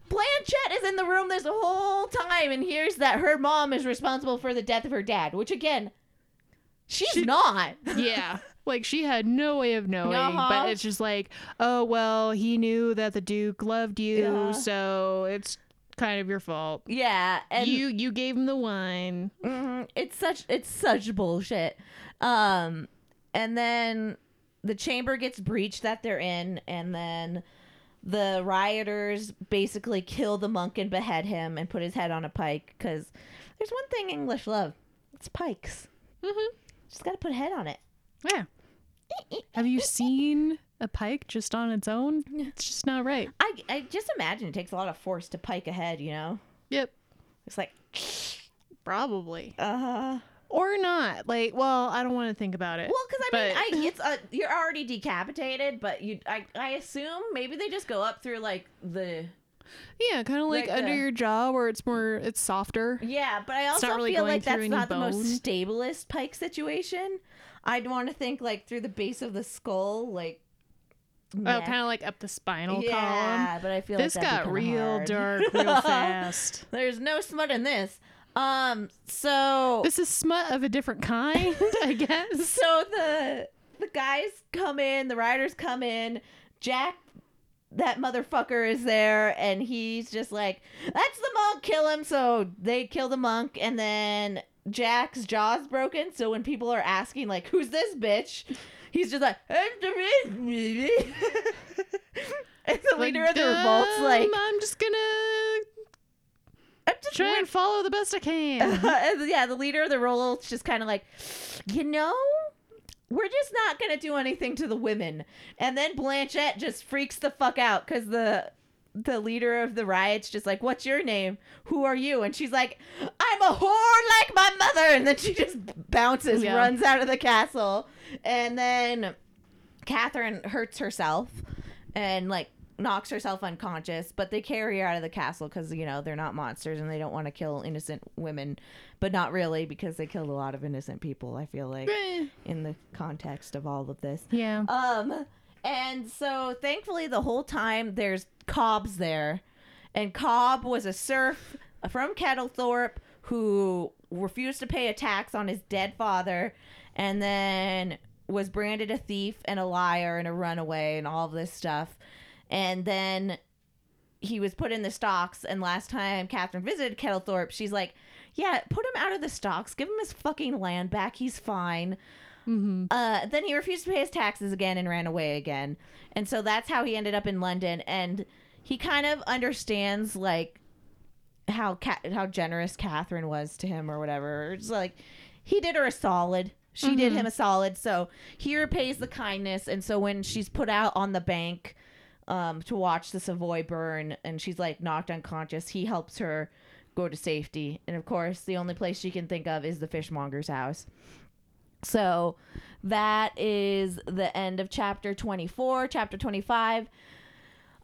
blanchette is in the room this whole time and hears that her mom is responsible for the death of her dad which again she's She- not yeah. Like she had no way of knowing, Uh-huh. but it's just like, oh well, he knew that the Duke loved you, Yeah. so it's kind of your fault. yeah and you you gave him the wine. Mhm. It's such it's such bullshit. Um, and then the chamber gets breached that they're in, and then the rioters basically kill the monk and behead him and put his head on a pike. Because there's one thing English love, it's pikes. Mm-hmm. Just gotta put a head on it. Yeah. Have you seen a pike just on its own? It's just not right. I I just imagine it takes a lot of force to pike ahead. You know, Yep. it's like Probably. uh. Huh. Or not. Like, well, I don't want to think about it. Well, because I mean, I, it's uh, you're already decapitated, but you, I, I assume maybe they just go up through like the yeah, kind of like, like under the- your jaw where it's more, it's softer. Yeah, but I also really feel like that's not the most stablest pike situation. I'd want to think like through the base of the skull, like. Oh, kind of like up the spinal column. yeah, but I feel This like got real hard. dark real fast. There's no smut in this. Um, so This is smut of a different kind, I guess. so the the guys come in, the riders come in. Jack, that motherfucker is there, and he's just like, "That's the monk, kill him." So they kill the monk, and then Jack's jaw's broken. So when people are asking like, "Who's this bitch?" He's just like, and the leader of the revolt's like, "Um, I'm just gonna "I'm just try and follow the best I can. and yeah, the leader of the revolt's just kind of like, you know, we're just not gonna do anything to the women. And then Blanchette just freaks the fuck out because the the leader of the riot's just like, "What's your name? Who are you?" And she's like, "I'm a whore like my mother." And then she just bounces, Yeah. runs out of the castle, and then Katherine hurts herself and like knocks herself unconscious, but they carry her out of the castle because you know they're not monsters and they don't want to kill innocent women, but not really because they killed a lot of innocent people. I feel like Eh, in the context of all of this. yeah. Um, and so thankfully the whole time there's Cobb's there, and Cobb was a serf from Kettlethorpe who refused to pay a tax on his dead father, and then was branded a thief and a liar and a runaway and all this stuff, and then he was put in the stocks. And last time Katherine visited Kettlethorpe, she's like, "Yeah, put him out of the stocks. Give him his fucking land back. He's fine." Hmm Uh, then he refused to pay his taxes again and ran away again. And so that's how he ended up in London. And he kind of understands like how ca- how generous Katherine was to him or whatever. It's like he did her a solid. She did him a solid. So he repays the kindness. And so when she's put out on the bank um, to watch the Savoy burn and she's like knocked unconscious, he helps her go to safety. And of course, the only place she can think of is the fishmonger's house. So that is the end of chapter 24, chapter 25.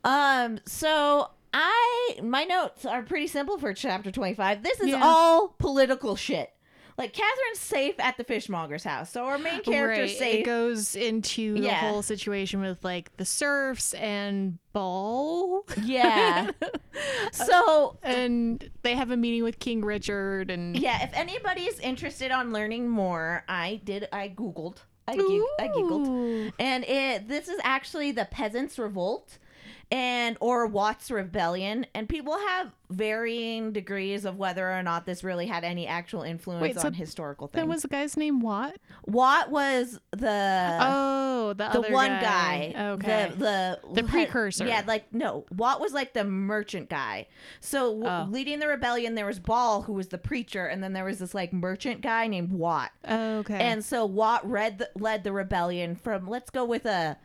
Um so I my notes are pretty simple for chapter 25. This is Yeah. all political shit. Like Katherine's safe at the fishmonger's house. So our main character's Right. safe. It goes into the whole situation with like the serfs and Ball. yeah. so and they have a meeting with King Richard and yeah, if anybody's interested on learning more, I did I googled. I, gig- I giggled. And it this is actually the peasants revolt and or Wat's rebellion and people have varying degrees of whether or not this really had any actual influence Wait, so on historical That things. was the guy's name Wat? Wat was the oh, the, the other one guy. guy. Okay. The the The precursor. Yeah, like no. Wat was like the merchant guy. So w- Oh. leading the rebellion there was Ball who was the preacher and then there was this like merchant guy named Wat. okay. And so Wat read the, led the rebellion from let's go with a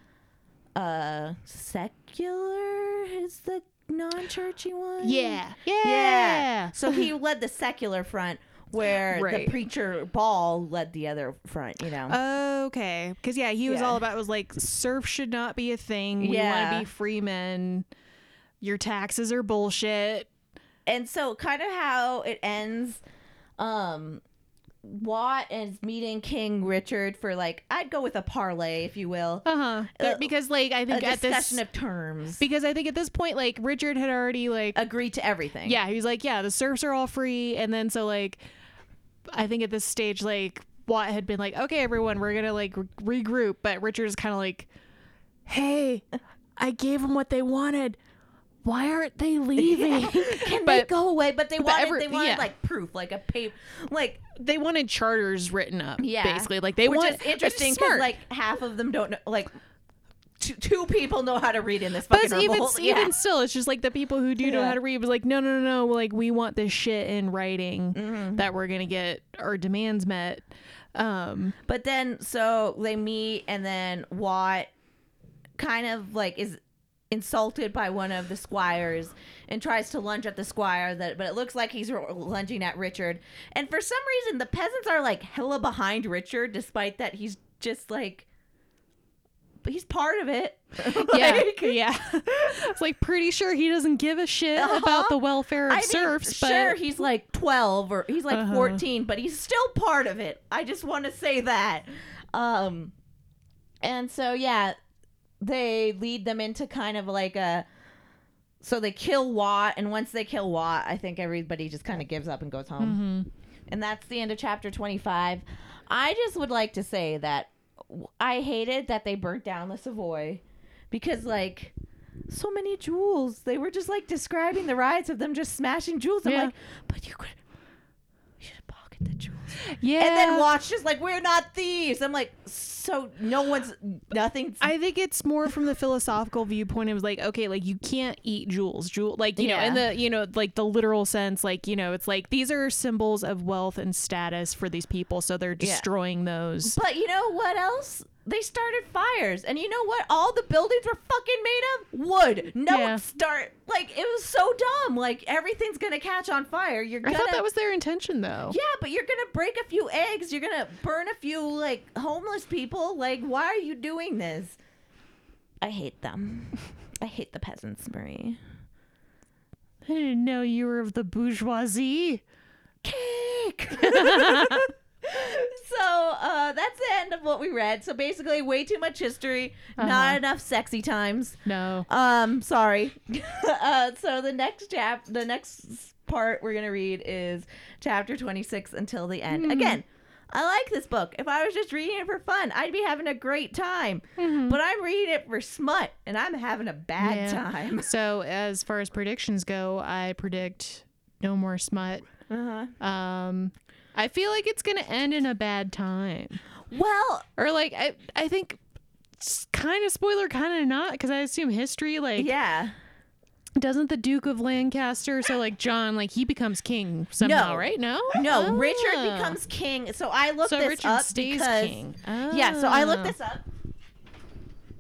uh secular is the non-churchy one. yeah. Yeah. Yeah. So he led the secular front where Right. the preacher Ball led the other front, you know. Okay. Because, yeah, he was Yeah. all about was like, surf should not be a thing. We want Yeah. to be free men. Your taxes are bullshit. and so kind of how it ends um Wat is meeting King Richard for like I'd go with a parlay if you will. Uh-huh. Uh, because, like, I A think at discussion this... of terms. because I think at this point, like, Richard had already, like... agreed to everything. yeah, he was like, yeah, the serfs are all free. And then so, like, I think at this stage, like, Wat had been like, okay, everyone, we're going to, like, re- regroup. But Richard's kind of like, hey, I gave them what they wanted. Why aren't they leaving? Can they go away? But they but wanted every- they wanted yeah. like proof, like a paper like they wanted charters written up, Yeah. basically. Like, they which want... is interesting because like half of them don't know like two, two people know how to read in this But fucking it's even, revolt. even yeah. still, it's just like the people who do know how to read was like, no, no, no, no. Like, we want this shit in writing Mm-hmm. that we're going to get our demands met. Um, But then so they meet and then Wat kind of like is insulted by one of the squires and tries to lunge at the squire that but it looks like he's r- lunging at Richard. And for some reason the peasants are like hella behind Richard despite that he's just like but he's part of it. yeah, Like- yeah. It's like pretty sure he doesn't give a shit Uh-huh. about the welfare of I mean, serfs, but sure, he's like 12 or he's like Uh-huh. 14, but he's still part of it. I just want to say that. Um, and so, yeah, they lead them into kind of like a. So they kill Wat, and once they kill Wat, I think everybody just kind of gives up and goes home. Mhm. And that's the end of chapter 25. I just would like to say that I hated that they burnt down the Savoy because, like, so many jewels. They were just like describing the riots of them just smashing jewels. I'm Yeah. like, but you could, you should pocket the jewels. Yeah. And then watch just like, we're not thieves. I'm like, so no one's, nothing's. I think it's more from the philosophical viewpoint. It was like, okay, like you can't eat jewels, jewel, like you know, in the you know, like the literal sense, like you know, it's like these are symbols of wealth and status for these people, so they're Yeah. destroying those. But you know what else? They started fires, and you know what? All the buildings were fucking made of wood. No Yeah. start like it was so dumb. Like everything's gonna catch on fire. You're I gonna thought that was their intention, though. yeah, but you're gonna break a few eggs. You're gonna burn a few like homeless people. Like why are you doing this? I hate them. I hate the peasants, Marie. I didn't know you were of the bourgeoisie. Cake. so uh, that's the end of what we read. So basically, way too much history, Uh-huh. not enough sexy times. No. Um, sorry. uh, so the next chap, the next part we're gonna read is chapter twenty six until the end. Hmm. Again, I like this book. If I was just reading it for fun, I'd be having a great time. But I'm reading it for smut, and I'm having a bad Yeah. time. So as far as predictions go, I predict no more smut. Uh-huh. Um, I feel like it's gonna end in a bad time, Well, or like I, I think, kind of spoiler, kind of not, because I assume history like yeah. doesn't the Duke of Lancaster, so like John, like he becomes king somehow, No. right? No, No, Ah. Richard becomes king. So I looked so this Richard up stays because king. yeah. So I looked Ah. this up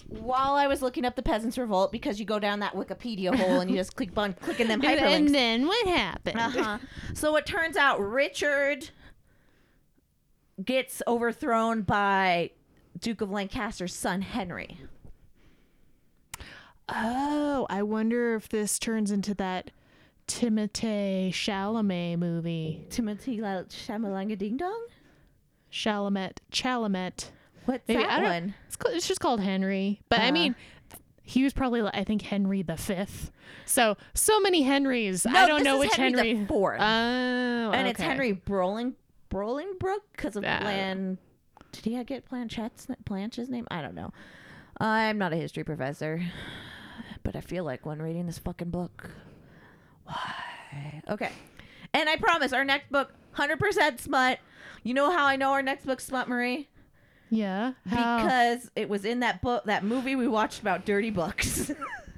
while I was looking up the Peasants' Revolt because you go down that Wikipedia hole and you just click on clicking them hyperlinks. and then what happened? Uh-huh. So it turns out Richard gets overthrown by Duke of Lancaster's son Henry. Oh, I wonder if this turns into that Timothée Chalamet movie. Timothy Shamalanga Ding Dong. Chalamet, Chalamet. What's Maybe, that I one? It's, it's just called Henry, but I Uh. mean, he was probably I think Henry the Fifth. So so many Henrys. I don't know which Henry the Henry. Fourth. Oh, and it's. Henry Broling Brolingbrook because of Yeah. Plan. Did he get Planchette's Blanche's name? I don't know. I'm not a history professor, but I feel like one reading this fucking book. Why? Okay. And I promise our next book, 100% smut. You know how I know our next book's smut, Marie? Yeah. How? Because it was in that book, that movie we watched about dirty books.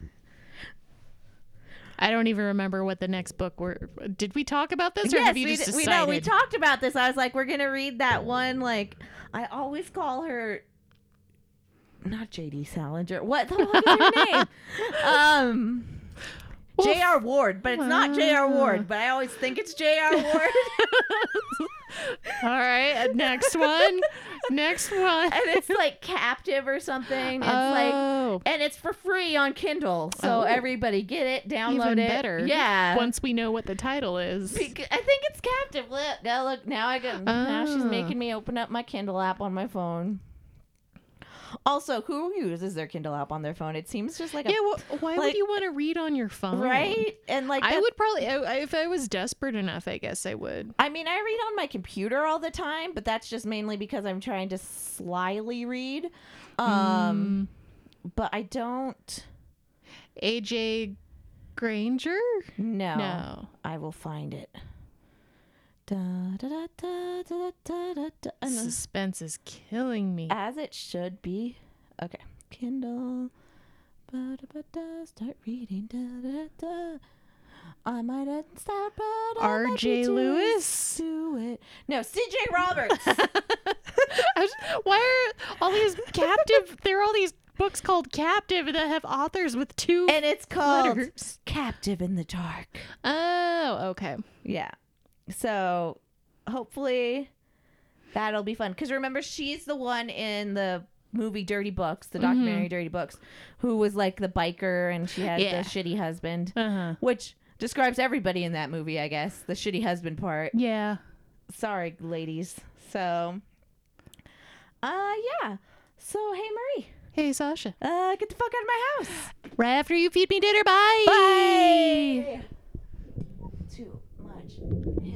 I don't even remember what the next book were. Did we talk about this, or have you we, just we we talked about this. I was like, we're gonna read that one. Like, I always call her not JD Salinger. What the fuck is her name? Um, J.R. Ward, but it's not J.R. Ward. But I always think it's J.R. Ward, All right, uh, next one. next one. and it's like Captive or something. It's like. oh, And it's for free on Kindle, so Oh. everybody get it, download even it. better. Yeah. Once we know what the title is. Bec- I think it's captive. Look, now look, now I got. Now she's Ah. making me open up my Kindle app on my phone. Also, who uses their Kindle app on their phone? It seems just like a Yeah, wh- why like- would you want to read on your phone? right, and like I would probably, I- if I was desperate enough, I guess I would. I mean, I read on my computer all the time, but that's just mainly because I'm trying to slyly read. Um, but I don't. AJ Granger? No, No. I will find it. Da, da, da, da, da, da, da, da, Suspense is killing me. as it should be. Okay, Kindle. Ba-da-ba-da, start reading. Da-da-da. I might have stopped, but I might be R.J. Lewis? Do it. No, C.J. Roberts. Was- why are all these captive? there are all these books called Captive that have authors with two and it's called letters. Captive in the Dark. Oh, okay. Yeah. So hopefully that'll be fun. Because remember, she's the one in the movie Dirty Books, the documentary Dirty Books, who was like the biker and she had Yeah. the shitty husband, Uh huh. which describes everybody in that movie, I guess. The shitty husband part. Yeah. Sorry, ladies. So, uh, yeah. So, hey, Marie, Hey, Sasha. uh, get the fuck out of my house. Right after you feed me dinner. Bye. Bye. Too much.